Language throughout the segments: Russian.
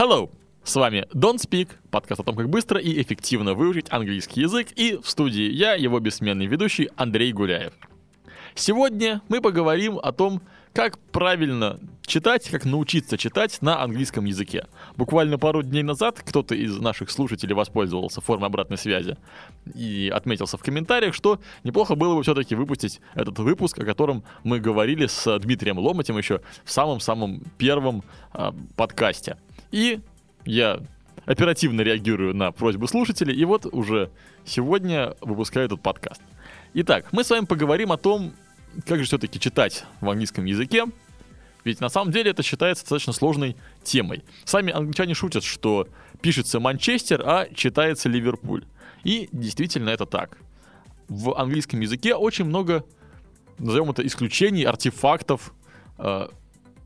Hello! С вами Don't Speak, подкаст о том, как быстро и эффективно выучить английский язык, и в студии я, его бессменный ведущий Андрей Гуляев. Сегодня мы поговорим о том, как правильно читать, как научиться читать на английском языке. Буквально пару дней назад кто-то из наших слушателей воспользовался формой обратной связи и отметился в комментариях, что неплохо было бы все-таки выпустить этот выпуск, о котором мы говорили с Дмитрием Ломотем еще в самом-самом первом э, подкасте. И я оперативно реагирую на просьбы слушателей, и вот уже сегодня выпускаю этот подкаст. Итак, мы с вами поговорим о том, как же все-таки читать в английском языке, ведь на самом деле это считается достаточно сложной темой. Сами англичане шутят, что пишется Манчестер, а читается Ливерпуль. И действительно это так. В английском языке очень много, назовем это, исключений, артефактов э,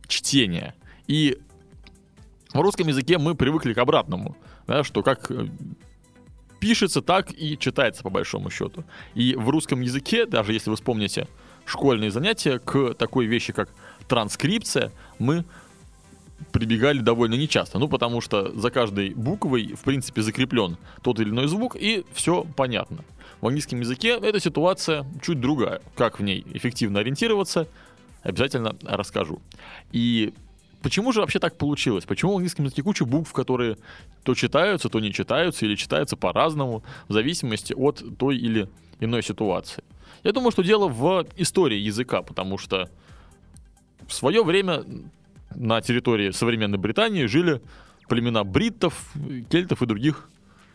чтения. И в русском языке мы привыкли к обратному, да, что как э, пишется, так и читается по большому счету. И в русском языке, даже если вы вспомните школьные занятия, к такой вещи, как транскрипция, мы прибегали довольно нечасто. Ну, потому что за каждой буквой, в принципе, закреплен тот или иной звук, и все понятно. В английском языке эта ситуация чуть другая. Как в ней эффективно ориентироваться, обязательно расскажу. И Почему же вообще так получилось? Почему в английском языке куча букв, которые то читаются, то не читаются, или читаются по-разному, в зависимости от той или иной ситуации? Я думаю, что дело в истории языка, потому что в свое время на территории современной Британии жили племена бриттов, кельтов и других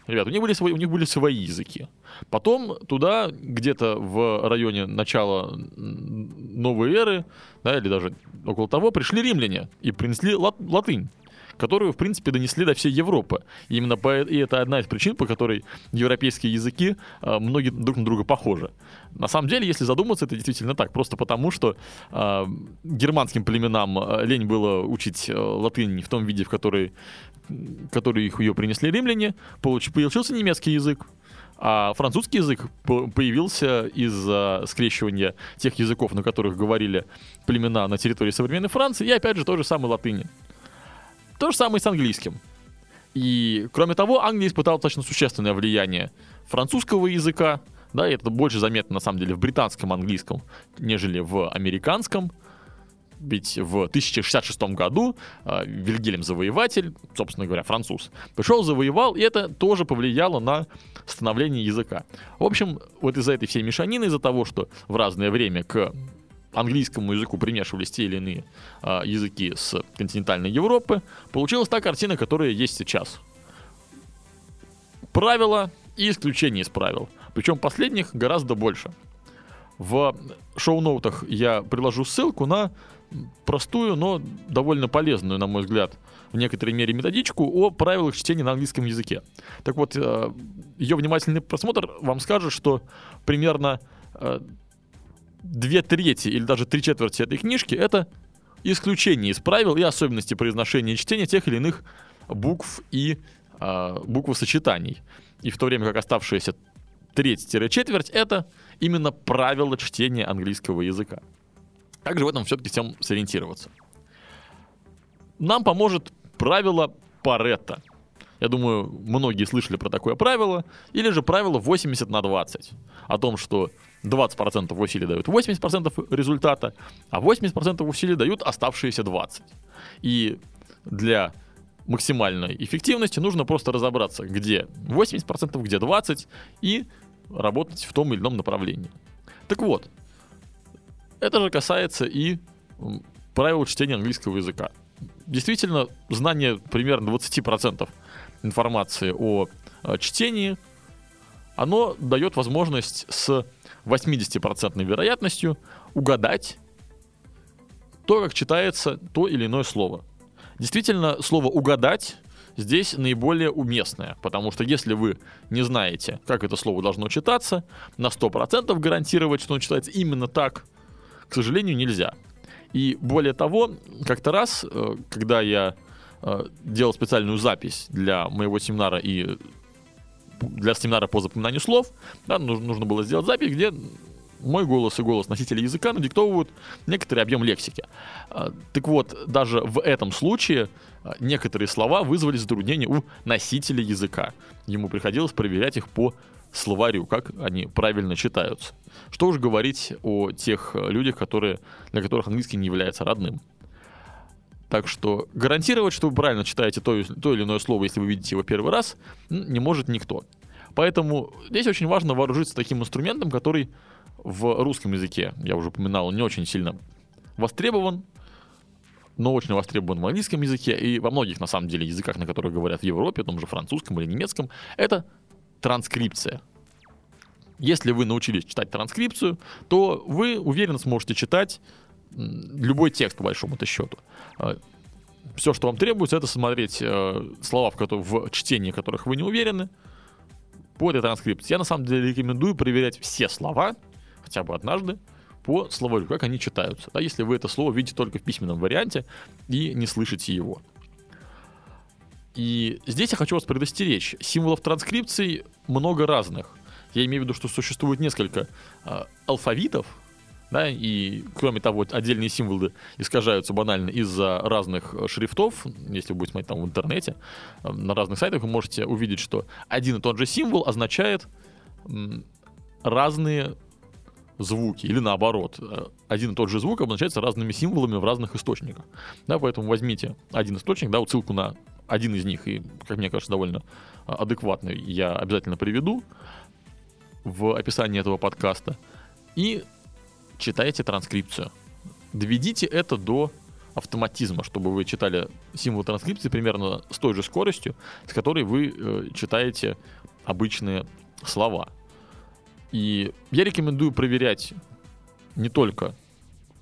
ребят. У них были свои, у них были свои языки. Потом туда, где-то в районе начала новой эры, да, или даже около того, пришли римляне и принесли лат, латынь которую, в принципе, донесли до всей Европы. И именно по, и это одна из причин, по которой европейские языки э, многие друг на друга похожи. На самом деле, если задуматься, это действительно так. Просто потому, что э, германским племенам э, лень было учить э, латынь в том виде, в который, который их ее принесли римляне, получ, получился немецкий язык. А французский язык появился из-за скрещивания тех языков, на которых говорили племена на территории современной Франции, и опять же той же самой латыни. То же самое и с английским. И, кроме того, Англия испытала достаточно существенное влияние французского языка, да, и это больше заметно, на самом деле, в британском английском, нежели в американском. Ведь в 1066 году э, Вильгельм Завоеватель, собственно говоря, француз, пришел, завоевал, и это тоже повлияло на становление языка. В общем, вот из-за этой всей мешанины, из-за того, что в разное время к английскому языку примешивались те или иные э, языки с континентальной Европы, получилась та картина, которая есть сейчас. Правила и исключения из правил. Причем последних гораздо больше. В шоу-ноутах я приложу ссылку на простую, но довольно полезную, на мой взгляд, в некоторой мере методичку о правилах чтения на английском языке. Так вот, э, ее внимательный просмотр вам скажет, что примерно э, две трети или даже три четверти этой книжки это исключение из правил и особенности произношения и чтения тех или иных букв и э, буквосочетаний. И в то время как оставшаяся треть-четверть это именно правила чтения английского языка. Как же в этом все-таки всем сориентироваться? Нам поможет правило Паретта. Я думаю, многие слышали про такое правило. Или же правило 80 на 20. О том, что 20% усилий дают 80% результата, а 80% усилий дают оставшиеся 20%. И для максимальной эффективности нужно просто разобраться, где 80%, где 20%, и работать в том или ином направлении. Так вот, это же касается и правил чтения английского языка. Действительно, знание примерно 20% информации о чтении, оно дает возможность с 80% вероятностью угадать то, как читается то или иное слово. Действительно, слово «угадать» здесь наиболее уместное, потому что если вы не знаете, как это слово должно читаться, на 100% гарантировать, что оно читается именно так, к сожалению, нельзя. И более того, как-то раз, э, когда я э, делал специальную запись для моего семинара и для семинара по запоминанию слов, да, нужно было сделать запись, где мой голос и голос носителя языка надиктовывают некоторый объем лексики. А, так вот, даже в этом случае а, некоторые слова вызвали затруднения у носителя языка. Ему приходилось проверять их по словарю, как они правильно читаются. Что уж говорить о тех людях, которые, для которых английский не является родным. Так что гарантировать, что вы правильно читаете то, то или иное слово, если вы видите его первый раз, не может никто. Поэтому здесь очень важно вооружиться таким инструментом, который в русском языке, я уже упоминал, не очень сильно востребован, но очень востребован в английском языке и во многих, на самом деле, языках, на которых говорят в Европе, том же французском или немецком, это транскрипция. Если вы научились читать транскрипцию, то вы уверенно сможете читать любой текст, по большому-то счету. А, Все, что вам требуется, это смотреть э, слова, в, которых, в чтении которых вы не уверены, по этой транскрипции. Я на самом деле рекомендую проверять все слова, хотя бы однажды, по словарю, как они читаются. Да, если вы это слово видите только в письменном варианте и не слышите его. И здесь я хочу вас предостеречь. Символов транскрипции много разных. Я имею в виду, что существует несколько э, алфавитов, да, и кроме того, отдельные символы искажаются банально из-за разных шрифтов. Если вы будете смотреть там в интернете, на разных сайтах, вы можете увидеть, что один и тот же символ означает разные звуки, или наоборот, э, один и тот же звук обозначается разными символами в разных источниках. Да, поэтому возьмите один источник, да, вот ссылку на один из них, и, как мне кажется, довольно адекватный, я обязательно приведу в описании этого подкаста. И читайте транскрипцию. Доведите это до автоматизма, чтобы вы читали символ транскрипции примерно с той же скоростью, с которой вы э, читаете обычные слова. И я рекомендую проверять не только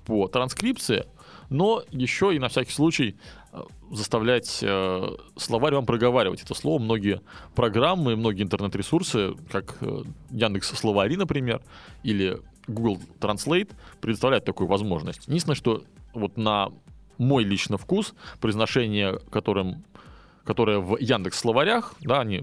по транскрипции, но еще и на всякий случай э, заставлять э, словарь вам проговаривать это слово. Многие программы, многие интернет-ресурсы, как э, Яндекс Словари, например, или Google Translate, предоставляют такую возможность. Единственное, что вот на мой личный вкус, произношение, которым которое в Яндекс словарях, да, они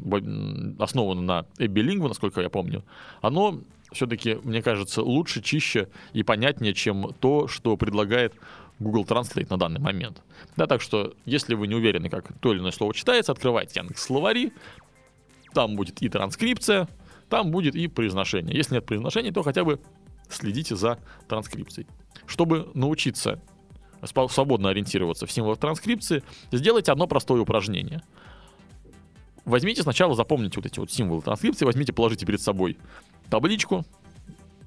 основаны на эбилингву, насколько я помню, оно все-таки, мне кажется, лучше, чище и понятнее, чем то, что предлагает Google Translate на данный момент. Да, так что, если вы не уверены, как то или иное слово читается, открывайте Яндекс словари, там будет и транскрипция, там будет и произношение. Если нет произношения, то хотя бы следите за транскрипцией. Чтобы научиться свободно ориентироваться в символах транскрипции, сделайте одно простое упражнение. Возьмите сначала, запомните вот эти вот символы транскрипции, возьмите, положите перед собой табличку,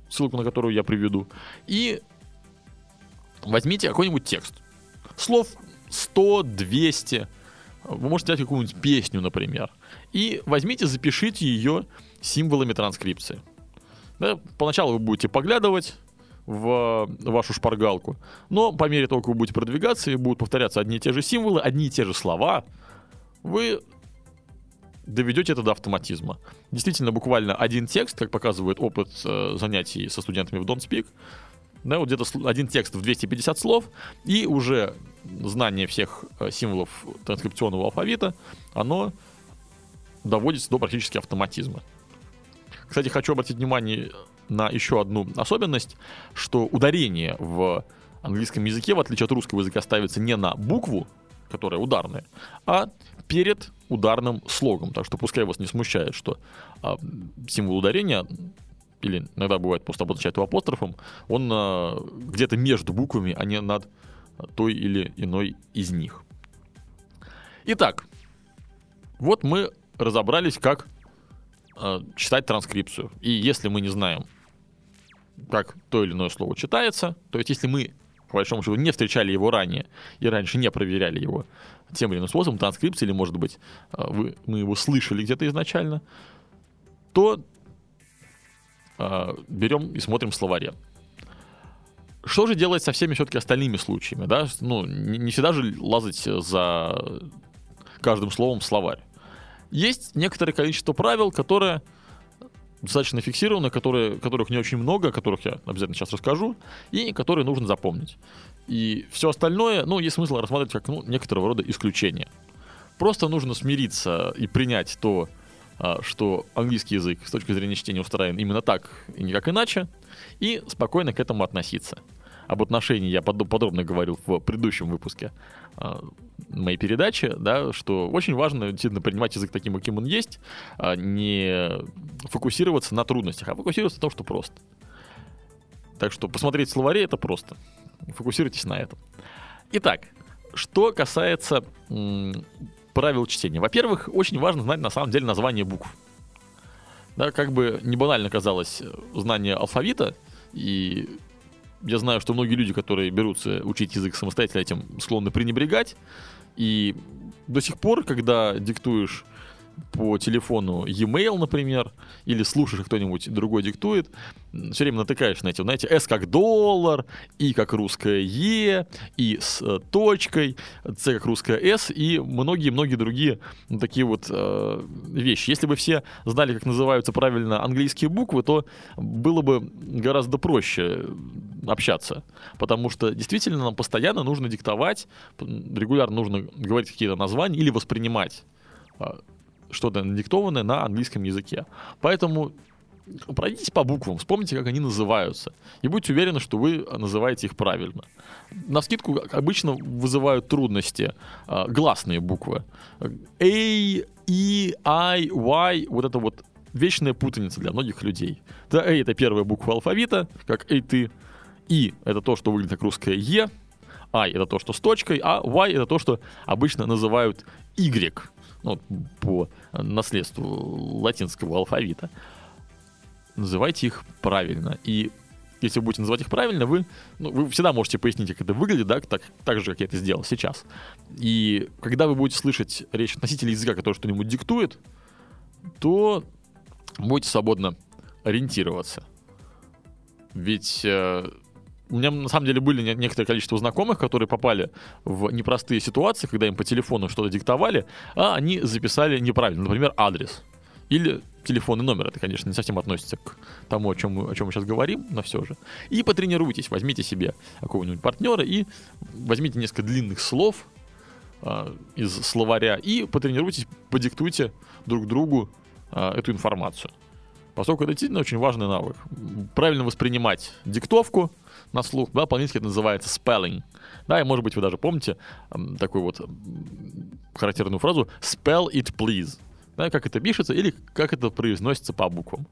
ссылку на которую я приведу, и возьмите какой-нибудь текст. Слов 100, 200, вы можете взять какую-нибудь песню, например, и возьмите, запишите ее символами транскрипции. Да, поначалу вы будете поглядывать, в вашу шпаргалку. Но по мере того, как вы будете продвигаться и будут повторяться одни и те же символы, одни и те же слова, вы доведете это до автоматизма. Действительно, буквально один текст, как показывает опыт э, занятий со студентами в Don't Speak, да, вот где-то один текст в 250 слов, и уже знание всех э, символов транскрипционного алфавита, оно доводится до практически автоматизма. Кстати, хочу обратить внимание на еще одну особенность, что ударение в английском языке, в отличие от русского языка, ставится не на букву, которая ударная, а перед ударным слогом. Так что пускай вас не смущает, что а, символ ударения или иногда бывает просто обозначает его апострофом, он а, где-то между буквами, а не над той или иной из них. Итак, вот мы разобрались, как э, читать транскрипцию. И если мы не знаем, как то или иное слово читается. То есть, если мы, по большому счету, не встречали его ранее и раньше не проверяли его тем или иным способом, транскрипции, или, может быть, э, вы, мы его слышали где-то изначально, то э, берем и смотрим в словаре. Что же делать со всеми все-таки остальными случаями, да? Ну, не, не всегда же лазать за каждым словом в словарь. Есть некоторое количество правил, которые достаточно фиксированы, которые, которых не очень много, о которых я обязательно сейчас расскажу, и которые нужно запомнить. И все остальное, ну, есть смысл рассматривать как ну, некоторого рода исключение. Просто нужно смириться и принять то, а, что английский язык с точки зрения чтения устроен именно так и никак иначе, и спокойно к этому относиться. Об отношении я подробно говорил в предыдущем выпуске а, моей передачи, да, что очень важно действительно принимать язык таким, каким он есть, а не фокусироваться на трудностях, а фокусироваться на том, что просто. Так что посмотреть словари это просто. Фокусируйтесь на этом. Итак, что касается правил чтения. Во-первых, очень важно знать на самом деле название букв. Да, как бы не банально казалось знание алфавита, и я знаю, что многие люди, которые берутся учить язык самостоятельно, этим склонны пренебрегать. И до сих пор, когда диктуешь по телефону e-mail, например, или слушаешь, кто-нибудь другой диктует, все время натыкаешь на эти, знаете, S как доллар, И как русская Е, И с э, точкой, С как русская С, и многие-многие другие такие вот э, вещи. Если бы все знали, как называются правильно английские буквы, то было бы гораздо проще общаться, потому что действительно нам постоянно нужно диктовать, регулярно нужно говорить какие-то названия или воспринимать а, что-то надиктованное на английском языке. Поэтому пройдитесь по буквам, вспомните, как они называются, и будьте уверены, что вы называете их правильно. На скидку обычно вызывают трудности э, гласные буквы. A, E, I, Y, вот это вот вечная путаница для многих людей. Да, A это первая буква алфавита, как A ты. И это то, что выглядит как русское Е. I это то, что с точкой, а Y это то, что обычно называют Y ну, по наследству латинского алфавита, называйте их правильно. И если вы будете называть их правильно, вы, ну, вы всегда можете пояснить, как это выглядит, да, так, так же, как я это сделал сейчас. И когда вы будете слышать речь носителя языка, который что-нибудь диктует, то будете свободно ориентироваться. Ведь э, у меня на самом деле были некоторое количество знакомых, которые попали в непростые ситуации, когда им по телефону что-то диктовали, а они записали неправильно, например, адрес или телефонный номер. Это, конечно, не совсем относится к тому, о чем мы, о чем мы сейчас говорим, но все же. И потренируйтесь, возьмите себе какого-нибудь партнера и возьмите несколько длинных слов э, из словаря и потренируйтесь, подиктуйте друг другу э, эту информацию. Поскольку это действительно очень важный навык. Правильно воспринимать диктовку, на слух, да, по-английски это называется spelling. Да, и может быть вы даже помните такую вот характерную фразу spell it please. Да, как это пишется или как это произносится по буквам.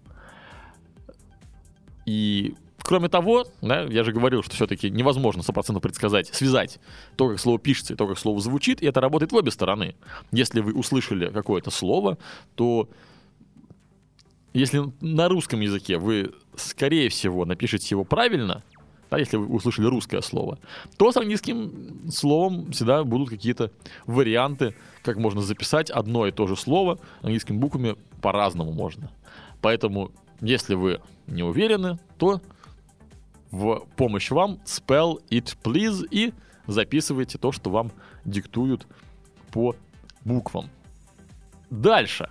И кроме того, да, я же говорил, что все-таки невозможно 100% предсказать, связать то, как слово пишется, и то, как слово звучит, и это работает в обе стороны. Если вы услышали какое-то слово, то если на русском языке вы, скорее всего, напишете его правильно, да, если вы услышали русское слово, то с английским словом всегда будут какие-то варианты, как можно записать одно и то же слово английскими буквами по-разному можно. Поэтому, если вы не уверены, то в помощь вам spell it please и записывайте то, что вам диктуют по буквам. Дальше.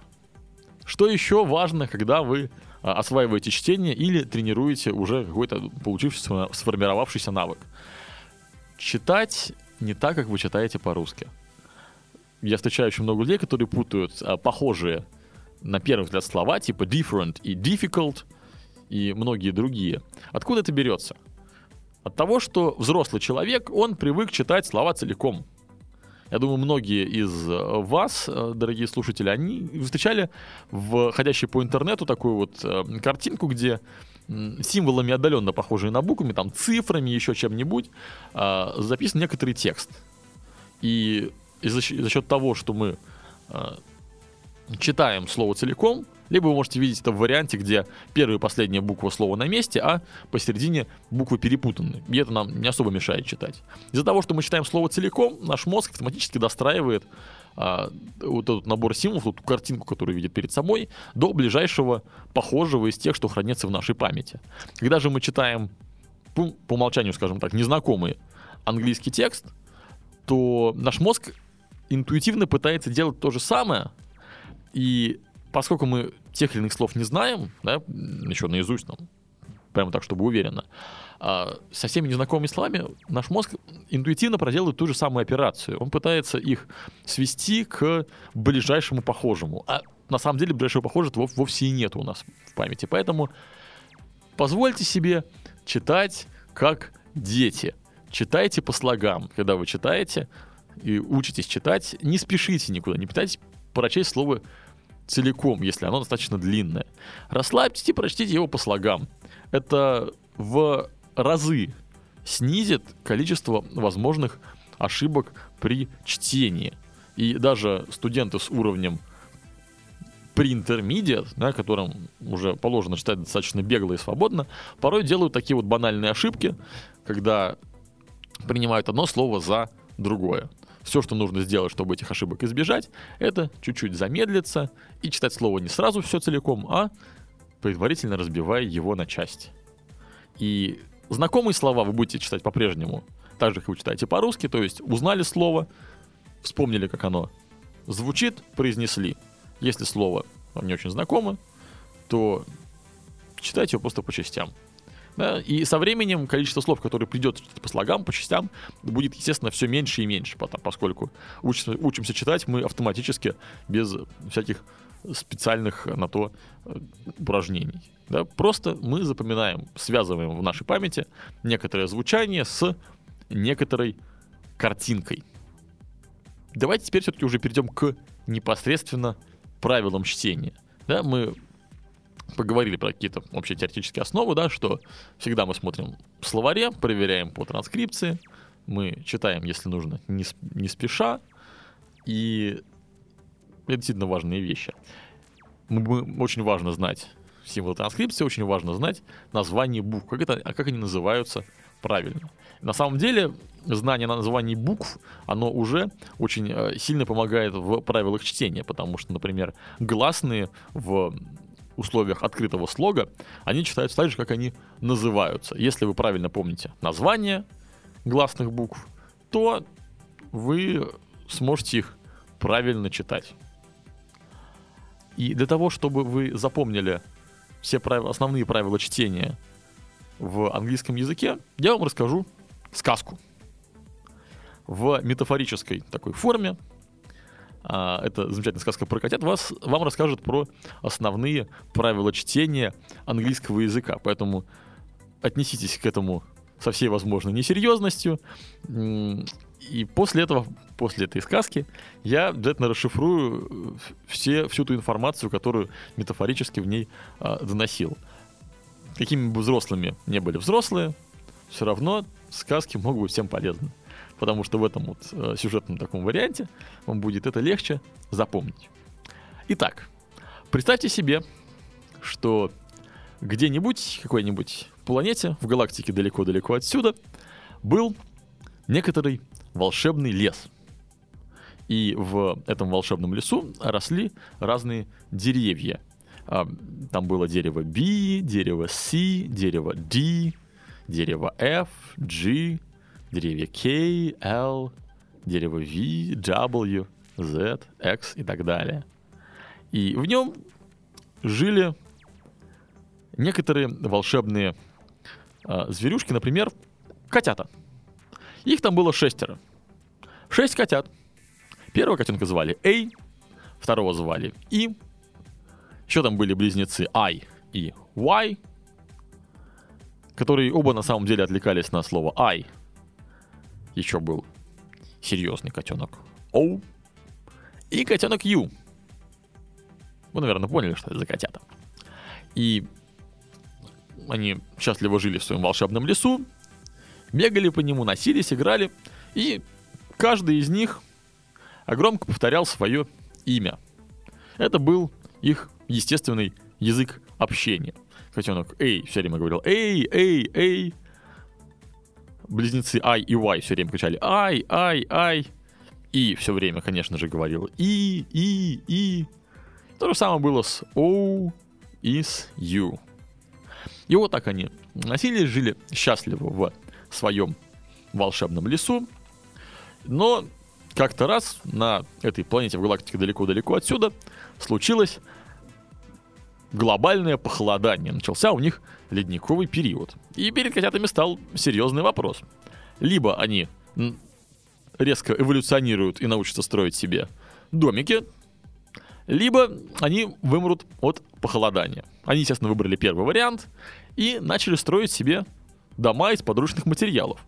Что еще важно, когда вы а, осваиваете чтение или тренируете уже какой-то получившийся, сформировавшийся навык. Читать не так, как вы читаете по-русски. Я встречаю очень много людей, которые путают а, похожие на первый взгляд слова, типа different и difficult, и многие другие. Откуда это берется? От того, что взрослый человек, он привык читать слова целиком. Я думаю, многие из э, вас, э, дорогие слушатели, они встречали в ходящей по интернету такую вот э, картинку, где символами отдаленно похожие на буквами, там цифрами, еще чем-нибудь, записан некоторый текст. И за счет того, что мы читаем слово целиком, либо вы можете видеть это в варианте, где первая и последняя буква слова на месте, а посередине буквы перепутаны. И это нам не особо мешает читать. Из-за того, что мы читаем слово целиком, наш мозг автоматически достраивает а, вот этот набор символов, эту картинку, которую видит перед собой, до ближайшего похожего из тех, что хранится в нашей памяти. Когда же мы читаем по, по умолчанию, скажем так, незнакомый английский текст, то наш мозг интуитивно пытается делать то же самое, и поскольку мы тех или иных слов не знаем, да, еще наизусть нам, прямо так, чтобы уверенно, а со всеми незнакомыми словами наш мозг интуитивно проделывает ту же самую операцию. Он пытается их свести к ближайшему похожему. А на самом деле ближайшего похожего вовсе и нет у нас в памяти. Поэтому позвольте себе читать как дети. Читайте по слогам. Когда вы читаете и учитесь читать, не спешите никуда, не пытайтесь прочесть слово целиком, если оно достаточно длинное. Расслабьтесь и прочтите его по слогам. Это в разы снизит количество возможных ошибок при чтении. И даже студенты с уровнем pre-intermediate, да, которым уже положено читать достаточно бегло и свободно, порой делают такие вот банальные ошибки, когда принимают одно слово за другое. Все, что нужно сделать, чтобы этих ошибок избежать, это чуть-чуть замедлиться и читать слово не сразу все целиком, а предварительно разбивая его на части. И знакомые слова вы будете читать по-прежнему, так же, как вы читаете по-русски, то есть узнали слово, вспомнили, как оно звучит, произнесли. Если слово вам не очень знакомо, то читайте его просто по частям. Да? И со временем количество слов, которые читать по слогам, по частям, будет, естественно, все меньше и меньше, поскольку учимся, учимся читать мы автоматически без всяких специальных на то э, упражнений. Да? Просто мы запоминаем, связываем в нашей памяти некоторое звучание с некоторой картинкой. Давайте теперь все-таки уже перейдем к непосредственно правилам чтения. Да, мы поговорили про какие-то общие теоретические основы, да, что всегда мы смотрим в словаре, проверяем по транскрипции, мы читаем, если нужно, не, не спеша, и это действительно важные вещи. Мы, мы, очень важно знать символ транскрипции, очень важно знать название букв, как, это, а как они называются правильно. На самом деле, знание названий букв, оно уже очень э, сильно помогает в правилах чтения, потому что, например, гласные в условиях открытого слога, они читаются так же, как они называются. Если вы правильно помните название гласных букв, то вы сможете их правильно читать. И для того, чтобы вы запомнили все правила, основные правила чтения в английском языке, я вам расскажу сказку. В метафорической такой форме, это замечательная сказка про котят, вас, вам расскажут про основные правила чтения английского языка. Поэтому отнеситесь к этому со всей возможной несерьезностью. И после этого, после этой сказки, я обязательно расшифрую все, всю ту информацию, которую метафорически в ней э, доносил. Какими бы взрослыми не были взрослые, все равно сказки могут быть всем полезны потому что в этом вот э, сюжетном таком варианте вам будет это легче запомнить. Итак, представьте себе, что где-нибудь, какой-нибудь планете, в галактике далеко-далеко отсюда, был некоторый волшебный лес. И в этом волшебном лесу росли разные деревья. А, там было дерево B, дерево C, дерево D, дерево F, G, деревья K, L, дерево V, W, Z, X и так далее. И в нем жили некоторые волшебные э, зверюшки, например, котята. Их там было шестеро. Шесть котят. Первого котенка звали A, второго звали И. Еще там были близнецы I и Y, которые оба на самом деле отвлекались на слово I еще был серьезный котенок Оу и котенок Ю. Вы, наверное, поняли, что это за котята. И они счастливо жили в своем волшебном лесу, бегали по нему, носились, играли, и каждый из них громко повторял свое имя. Это был их естественный язык общения. Котенок Эй все время говорил Эй, эй, эй близнецы I и Y все время кричали I, I, I. И все время, конечно же, говорил И, И, И. То же самое было с O is you. И вот так они носились, жили счастливо в своем волшебном лесу. Но как-то раз на этой планете в галактике далеко-далеко отсюда случилось глобальное похолодание. Начался у них ледниковый период. И перед котятами стал серьезный вопрос. Либо они резко эволюционируют и научатся строить себе домики, либо они вымрут от похолодания. Они, естественно, выбрали первый вариант и начали строить себе дома из подручных материалов.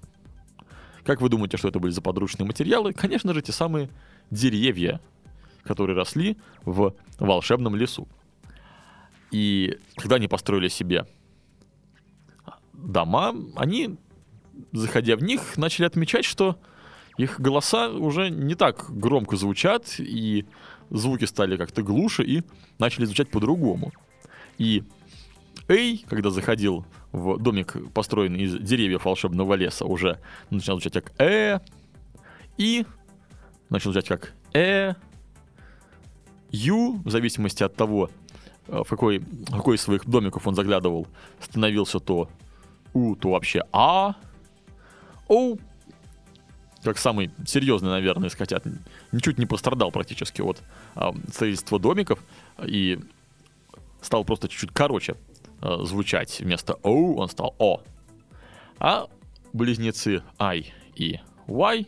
Как вы думаете, что это были за подручные материалы? Конечно же, те самые деревья, которые росли в волшебном лесу. И когда они построили себе дома, они, заходя в них, начали отмечать, что их голоса уже не так громко звучат, и звуки стали как-то глуше и начали звучать по-другому. И Эй, когда заходил в домик, построенный из деревьев волшебного леса, уже начинал звучать как Э, и начал звучать как Э, Ю, в зависимости от того, в какой, в какой из своих домиков он заглядывал, становился то У, то вообще А, О, как самый серьезный, наверное, из котят, ничуть не пострадал практически от а, строительства домиков и стал просто чуть-чуть короче а, звучать. Вместо О он стал О. А близнецы I и Y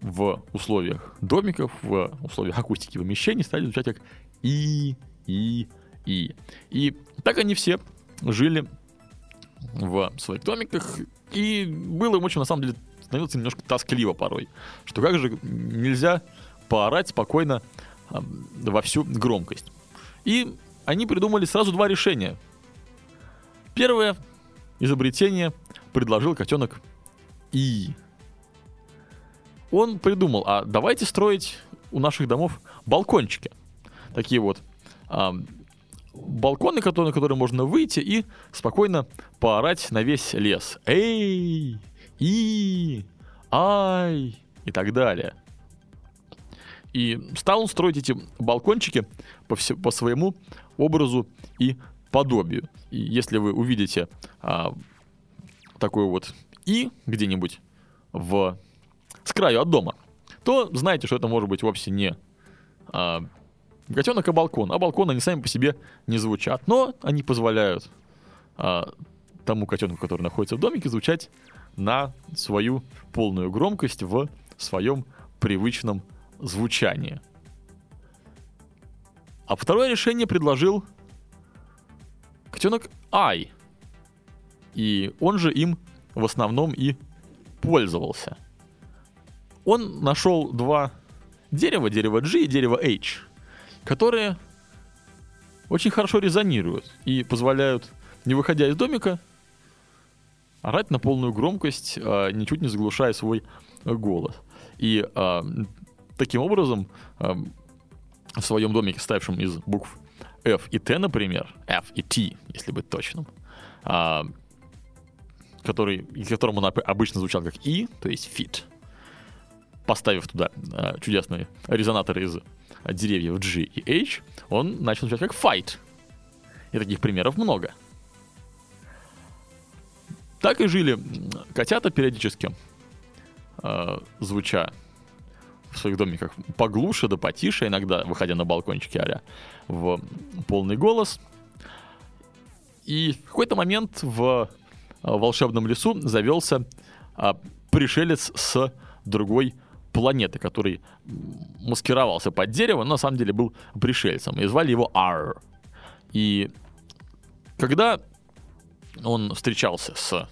в условиях домиков, в условиях акустики помещений стали звучать как И, И, И. И так они все жили в своих домиках, и было им очень, на самом деле, становился немножко тоскливо порой. Что как же нельзя поорать спокойно э, во всю громкость. И они придумали сразу два решения. Первое изобретение предложил котенок И. Он придумал, а давайте строить у наших домов балкончики. Такие вот балконы, на которые можно выйти и спокойно поорать на весь лес. Эй! И, ай и так далее. И стал он строить эти балкончики по, все, по своему образу и подобию. И если вы увидите а, такой вот и где-нибудь в с краю от дома, то знаете, что это может быть вовсе не а, котенок, а балкон. А балкон они сами по себе не звучат, но они позволяют а, тому котенку, который находится в домике, звучать на свою полную громкость в своем привычном звучании. А второе решение предложил котенок Ай. И он же им в основном и пользовался. Он нашел два дерева, дерево G и дерево H, которые очень хорошо резонируют и позволяют, не выходя из домика, орать на полную громкость, а, ничуть не заглушая свой голос. И а, таким образом а, в своем домике, ставшем из букв F и T, например, F и T, если быть точным, который, которым он обычно звучал как И, то есть fit, поставив туда чудесные резонаторы из деревьев G и H, он начал звучать как fight. И таких примеров много. Так и жили котята периодически, э, звуча в своих домиках поглуше да потише, иногда выходя на балкончики а в полный голос. И в какой-то момент в э, волшебном лесу завелся э, пришелец с другой планеты, который маскировался под дерево, но на самом деле был пришельцем. И звали его Ар. И когда он встречался с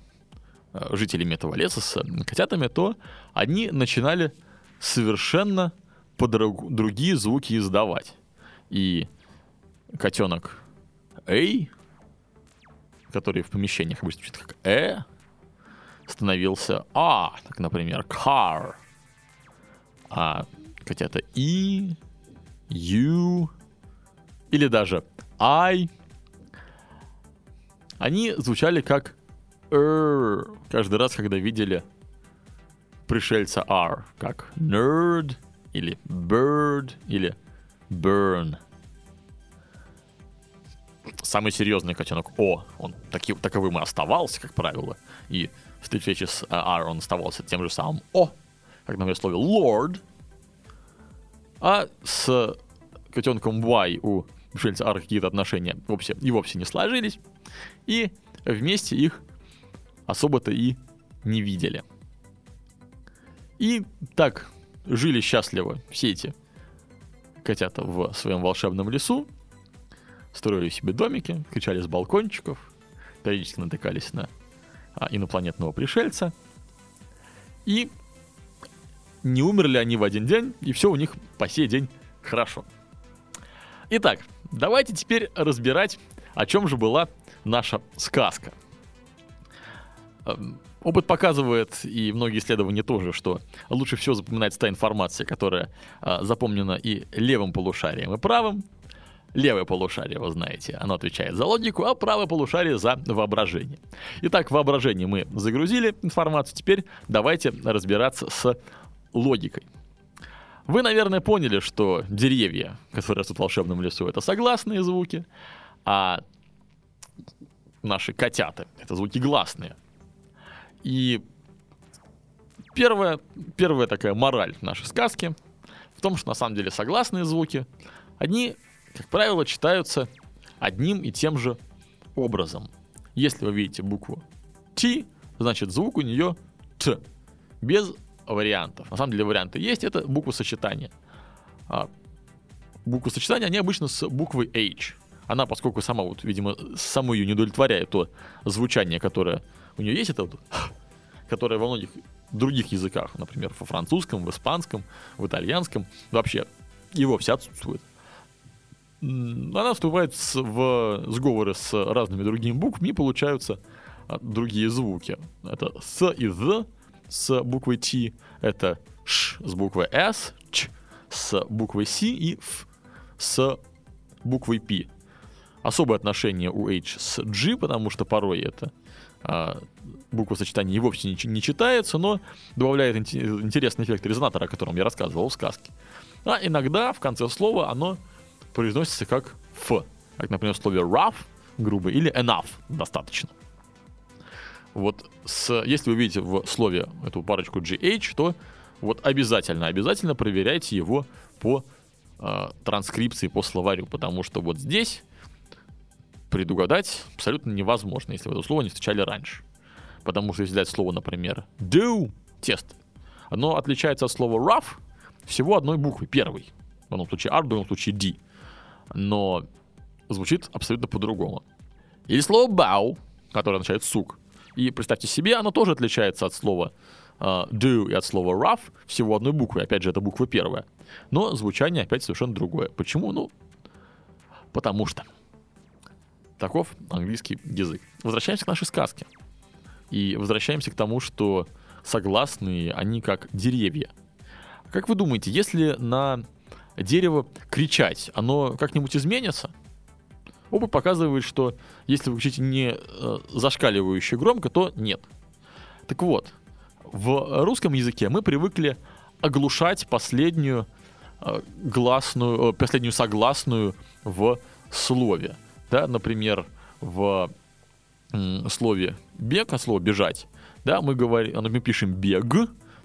э, жителями этого леса, с котятами, то они начинали совершенно по другие звуки издавать. И котенок Эй, который в помещениях обычно звучит как Э, становился А, так, например, car. А котята И, Ю или даже I они звучали как R каждый раз, когда видели пришельца R, как nerd или bird или burn. самый серьезный котенок О, он таки, таковым и оставался, как правило. И в встрече с R он оставался тем же самым О, как, например, слове Lord. А с котенком Y у пришельца R какие-то отношения вовсе, и вовсе не сложились. И вместе их особо-то и не видели. И так жили счастливо все эти котята в своем волшебном лесу, строили себе домики, кричали с балкончиков, периодически натыкались на а, инопланетного пришельца. И не умерли они в один день, и все у них по сей день хорошо. Итак, давайте теперь разбирать, о чем же была наша сказка. Эм, опыт показывает, и многие исследования тоже, что лучше всего запоминается та информация, которая а, запомнена и левым полушарием, и правым. Левое полушарие, вы знаете, оно отвечает за логику, а правое полушарие за воображение. Итак, воображение мы загрузили информацию, теперь давайте разбираться с логикой. Вы, наверное, поняли, что деревья, которые растут в волшебном лесу, это согласные звуки, а наши котята — это звуки гласные. И первая, первая такая мораль нашей сказки в том, что на самом деле согласные звуки, они, как правило, читаются одним и тем же образом. Если вы видите букву Т, значит звук у нее Т, без вариантов. На самом деле варианты есть, это буквы сочетания. А, буквы сочетания, они обычно с буквой H. Она, поскольку сама, вот, видимо, саму ее не удовлетворяет то звучание, которое у нее есть, это вот, которое во многих других языках, например, во французском, в испанском, в итальянском, вообще его вся отсутствует. Она вступает в сговоры с разными другими буквами, и получаются а, другие звуки. Это с и з с буквой Т, это ш с буквой с, ч с буквой с и ф с буквой П. Особое отношение у H с G, потому что порой это а, буква сочетания вовсе не, не читается, но добавляет интересный эффект резонатора, о котором я рассказывал в сказке. А иногда в конце слова оно произносится как Ф, как, например, в слове rough, грубый, или enough, достаточно. Вот с, если вы видите в слове эту парочку GH, то вот обязательно, обязательно проверяйте его по э, транскрипции, по словарю, потому что вот здесь предугадать абсолютно невозможно, если вы это слово не встречали раньше. Потому что если взять слово, например, do, тест, оно отличается от слова rough всего одной буквы, первой. В одном случае R, в другом случае D. Но звучит абсолютно по-другому. Или слово bow, которое означает сук. И представьте себе, оно тоже отличается от слова uh, do и от слова rough всего одной буквы. Опять же, это буква первая. Но звучание опять совершенно другое. Почему? Ну, потому что. Таков английский язык. Возвращаемся к нашей сказке. И возвращаемся к тому, что согласные, они как деревья. Как вы думаете, если на дерево кричать, оно как-нибудь изменится? Опыт показывает, что если вы кричите не э, зашкаливающе громко, то нет. Так вот, в русском языке мы привыкли оглушать последнюю э, гласную, э, последнюю согласную в слове. Да, например, в э, слове бег, а слово бежать, да, мы говорим, мы пишем бег,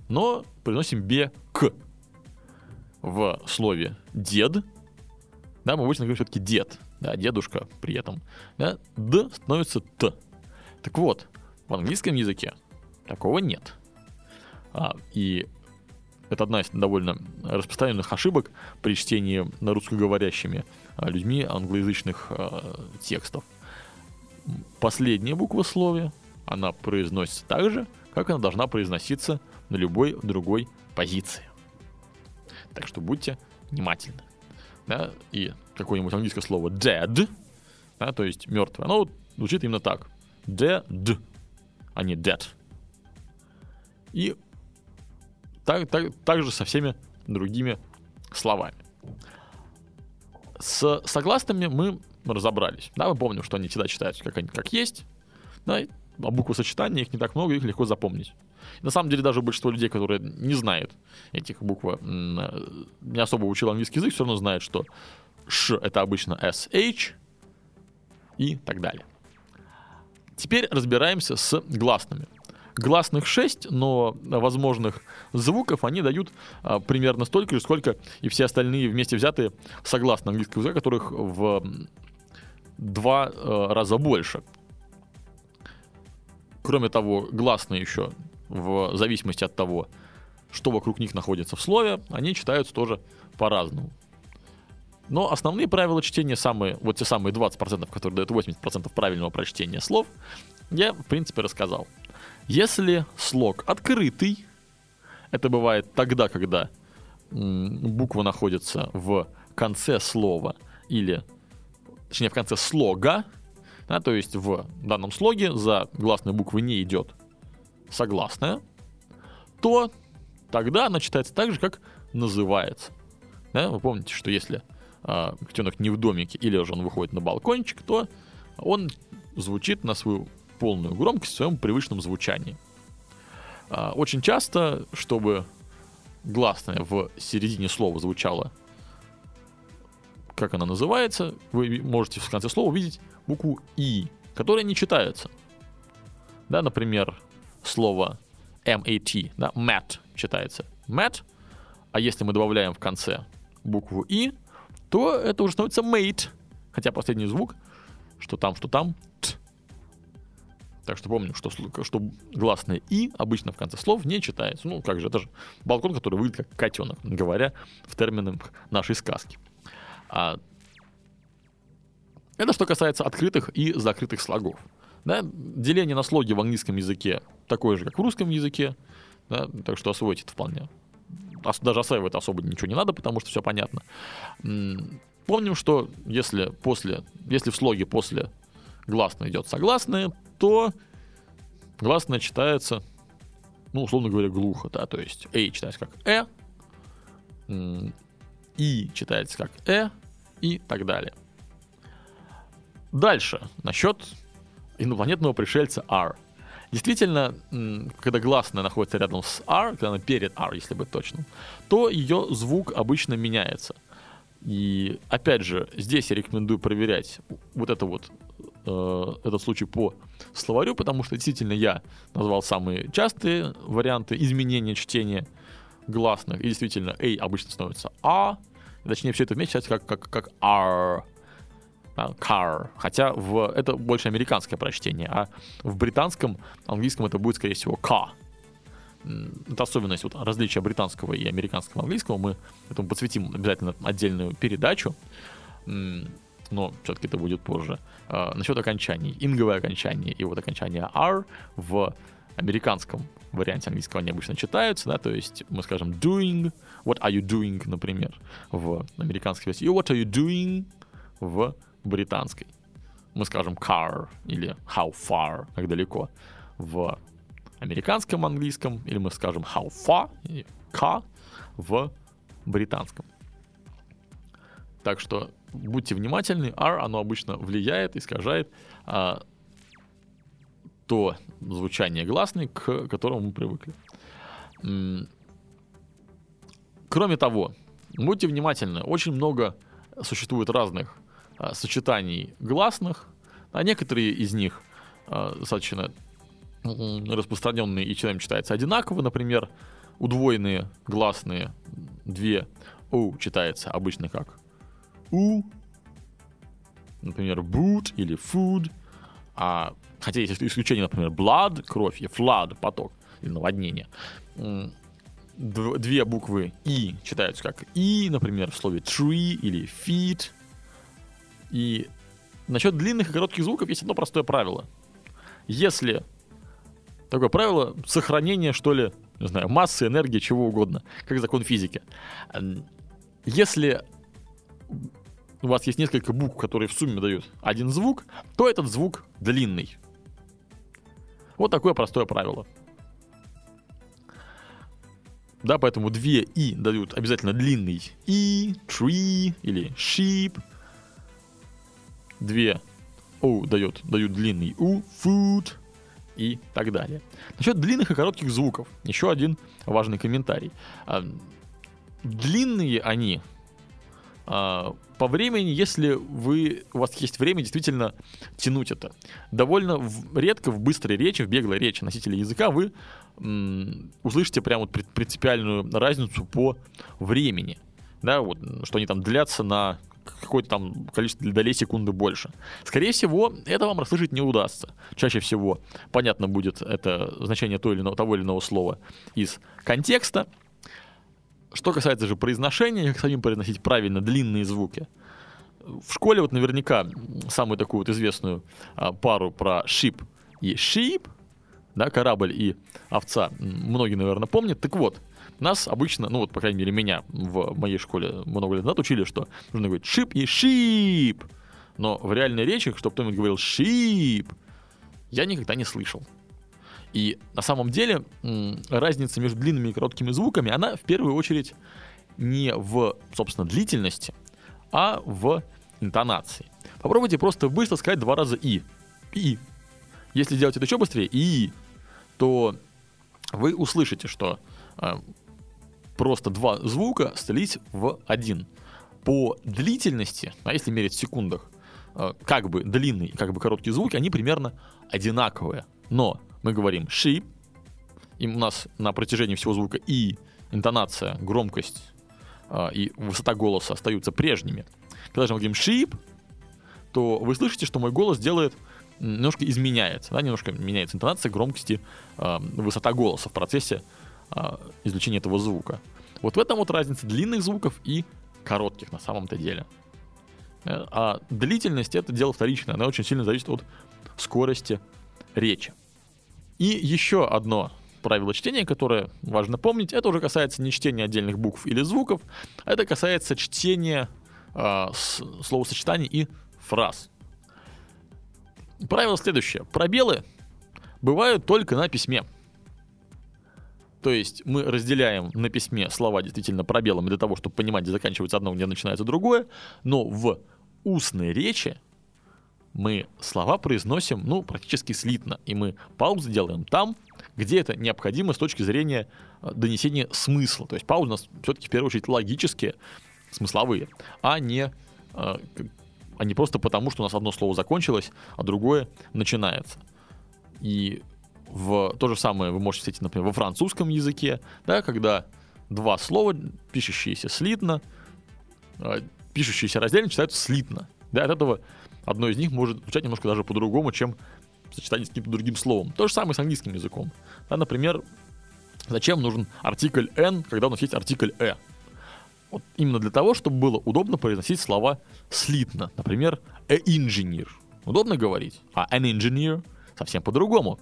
но произносим бег. В слове дед, да, мы обычно говорим все-таки дед да, дедушка при этом, да, д становится т. Так вот, в английском языке такого нет. А, и это одна из довольно распространенных ошибок при чтении на русскоговорящими а, людьми англоязычных а, текстов. Последняя буква в слове, она произносится так же, как она должна произноситься на любой другой позиции. Так что будьте внимательны да, и какое-нибудь английское слово dead, да, то есть мертвый, оно вот звучит именно так. Dead, а не dead. И так, так, так же со всеми другими словами. С согласными мы разобрались. Да, мы помним, что они всегда читаются как, они, как есть. Да, а буквы сочетания их не так много, их легко запомнить. На самом деле даже большинство людей, которые не знают этих букв, не особо учил английский язык, все равно знают, что ш это обычно sh, и так далее. Теперь разбираемся с гласными. Гласных 6, но возможных звуков они дают а, примерно столько же, сколько и все остальные вместе взятые согласные английского языка, которых в два а, раза больше. Кроме того, гласные еще, в зависимости от того, что вокруг них находится в слове, они читаются тоже по-разному. Но основные правила чтения, самые, вот те самые 20%, которые дают 80% правильного прочтения слов, я, в принципе, рассказал. Если слог открытый, это бывает тогда, когда буква находится в конце слова или, точнее, в конце слога, да, то есть в данном слоге за гласной буквы не идет согласная, то тогда она читается так же, как называется. Да? Вы помните, что если э, котенок не в домике или же он выходит на балкончик, то он звучит на свою полную громкость в своем привычном звучании. Э, очень часто, чтобы гласная в середине слова звучала, как она называется, вы можете в конце слова увидеть букву «и», которая не читается. Да, например, слово MAT, да, MAT читается MAT, а если мы добавляем в конце букву И, то это уже становится mate. Хотя последний звук, что там, что там, т. Так что помним, что, что гласное И обычно в конце слов не читается. Ну, как же, это же балкон, который выглядит как котенок, говоря в терминах нашей сказки. А, это что касается открытых и закрытых слогов. Да, деление на слоги в английском языке такое же, как в русском языке. Да, так что освоить это вполне даже осваивать особо ничего не надо, потому что все понятно. Помним, что если после, если в слоге после гласной идет согласное, то гласное читается, ну, условно говоря, глухо, да, то есть A читается как Э, И читается как Э и так далее. Дальше, насчет инопланетного пришельца R. Действительно, когда гласная находится рядом с R, когда она перед R, если быть точным, то ее звук обычно меняется. И опять же, здесь я рекомендую проверять вот это вот э, этот случай по словарю, потому что действительно я назвал самые частые варианты изменения чтения гласных. И действительно, A обычно становится А, точнее, все это вместе читается как, как, как R car. Хотя в, это больше американское прочтение, а в британском, английском это будет, скорее всего, car. Это особенность вот, различия британского и американского английского. Мы этому посвятим обязательно отдельную передачу, но все-таки это будет позже. А, насчет окончаний. Инговое окончание и вот окончание R в американском варианте английского они обычно читаются, да, то есть мы скажем doing, what are you doing, например, в американской версии, и what are you doing в британской. Мы скажем car или how far, как далеко. В американском английском, или мы скажем how far, или car в британском. Так что будьте внимательны, R, оно обычно влияет, искажает а, то звучание гласной, к которому мы привыкли. Кроме того, будьте внимательны, очень много существует разных а, сочетаний гласных, а некоторые из них а, достаточно распространенные и человеком читаются одинаково, например, удвоенные гласные две у читается обычно как у, например, boot или food, а, хотя есть исключение, например, blood, кровь, и flood, поток или наводнение. Две буквы и читаются как и, например, в слове tree или feet, и насчет длинных и коротких звуков есть одно простое правило. Если такое правило сохранения, что ли, не знаю, массы, энергии, чего угодно, как закон физики. Если у вас есть несколько букв, которые в сумме дают один звук, то этот звук длинный. Вот такое простое правило. Да, поэтому две и дают обязательно длинный и, tree или sheep, две у дает, дают длинный у, food и так далее. Насчет длинных и коротких звуков, еще один важный комментарий. А, длинные они а, по времени, если вы, у вас есть время действительно тянуть это. Довольно в, редко в быстрой речи, в беглой речи носителя языка вы м, услышите прям вот принципиальную разницу по времени. Да, вот, что они там длятся на какое-то там количество долей секунды больше. Скорее всего, это вам расслышать не удастся. Чаще всего понятно будет это значение того или иного, того или иного слова из контекста, что касается же произношения, как самим произносить правильно длинные звуки. В школе вот наверняка самую такую вот известную а, пару про шип и шип, да, корабль и овца, многие, наверное, помнят. Так вот, нас обычно, ну вот, по крайней мере, меня в моей школе много лет назад учили, что нужно говорить шип и шип. Но в реальной речи, чтобы кто-нибудь говорил шип, я никогда не слышал. И на самом деле разница между длинными и короткими звуками, она в первую очередь не в, собственно, длительности, а в интонации. Попробуйте просто быстро сказать два раза «и». «И». Если сделать это еще быстрее «и», то вы услышите, что э, просто два звука слились в один. По длительности, а если мерить в секундах, э, как бы длинные и как бы короткие звуки, они примерно одинаковые. Но мы говорим sheep, и у нас на протяжении всего звука и интонация, громкость э, и высота голоса остаются прежними. Когда же мы говорим sheep, то вы слышите, что мой голос делает немножко изменяется, да, немножко меняется интонация, громкости, э, высота голоса в процессе э, извлечения этого звука. Вот в этом вот разница длинных звуков и коротких на самом-то деле. А длительность это дело вторичное, она очень сильно зависит от скорости речи. И еще одно правило чтения, которое важно помнить, это уже касается не чтения отдельных букв или звуков, а это касается чтения э, словосочетаний и фраз. Правило следующее. Пробелы бывают только на письме. То есть мы разделяем на письме слова действительно пробелами для того, чтобы понимать, где заканчивается одно, где начинается другое, но в устной речи мы слова произносим, ну, практически слитно, и мы паузы делаем там, где это необходимо с точки зрения э, донесения смысла. То есть паузы у нас все-таки в первую очередь логические, смысловые, а не, э, а не просто потому, что у нас одно слово закончилось, а другое начинается. И в то же самое вы можете встретить, например, во французском языке, да, когда два слова, пишущиеся слитно, э, пишущиеся раздельно, читаются слитно. Да, от этого одно из них может звучать немножко даже по-другому, чем в сочетании с каким-то другим словом. То же самое с английским языком. Да, например, зачем нужен артикль n, когда у нас есть артикль e? Вот именно для того, чтобы было удобно произносить слова слитно. Например, a engineer. Удобно говорить, а an engineer совсем по-другому.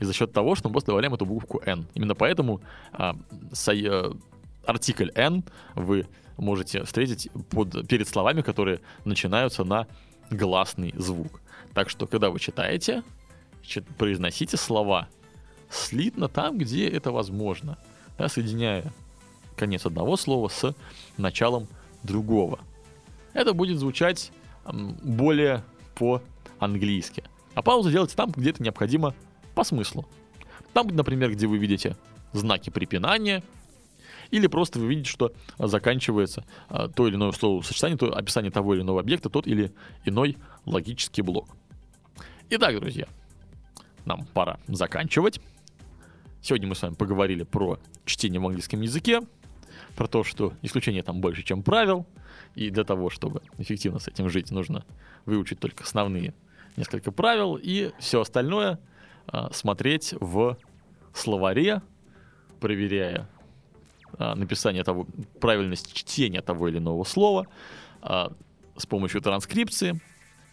И за счет того, что мы просто добавляем эту букву n. Именно поэтому а, с, а, артикль n вы можете встретить под, перед словами, которые начинаются на гласный звук. Так что, когда вы читаете, произносите слова слитно там, где это возможно, да, соединяя конец одного слова с началом другого. Это будет звучать более по-английски. А паузу делайте там, где это необходимо по смыслу. Там, например, где вы видите знаки препинания, или просто вы видите, что заканчивается а, то или иное словосочетание, то описание того или иного объекта, тот или иной логический блок. Итак, друзья, нам пора заканчивать. Сегодня мы с вами поговорили про чтение в английском языке, про то, что исключения там больше, чем правил, и для того, чтобы эффективно с этим жить, нужно выучить только основные несколько правил, и все остальное а, смотреть в словаре, проверяя а, написание того, правильность чтения того или иного слова а, с помощью транскрипции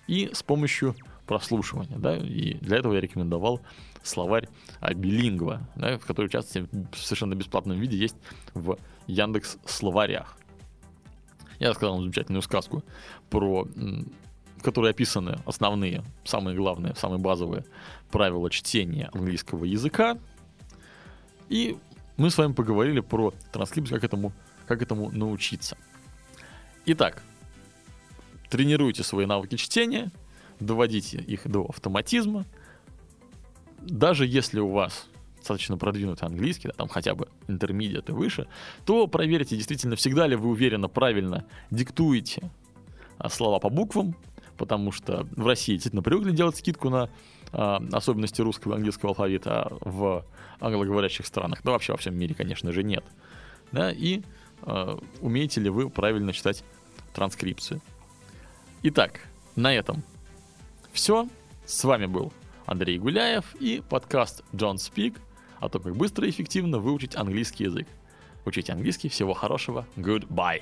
и с помощью прослушивания. Да? И для этого я рекомендовал словарь билингва, да, который, в в совершенно бесплатном виде есть в Яндекс словарях. Я рассказал вам замечательную сказку про в которой описаны основные, самые главные, самые базовые правила чтения английского языка. И мы с вами поговорили про транскрипцию, как этому, как этому научиться. Итак, тренируйте свои навыки чтения, доводите их до автоматизма. Даже если у вас достаточно продвинутый английский, да, там хотя бы интермедиат и выше, то проверьте, действительно, всегда ли вы уверенно, правильно диктуете а, слова по буквам, потому что в России действительно привыкли делать скидку на а, особенности русского и английского алфавита, в англоговорящих странах, да вообще во всем мире, конечно же, нет. Да, и а, умеете ли вы правильно читать транскрипцию. Итак, на этом все. С вами был Андрей Гуляев и подкаст John Speak о том, как быстро и эффективно выучить английский язык. Учите английский, всего хорошего, goodbye.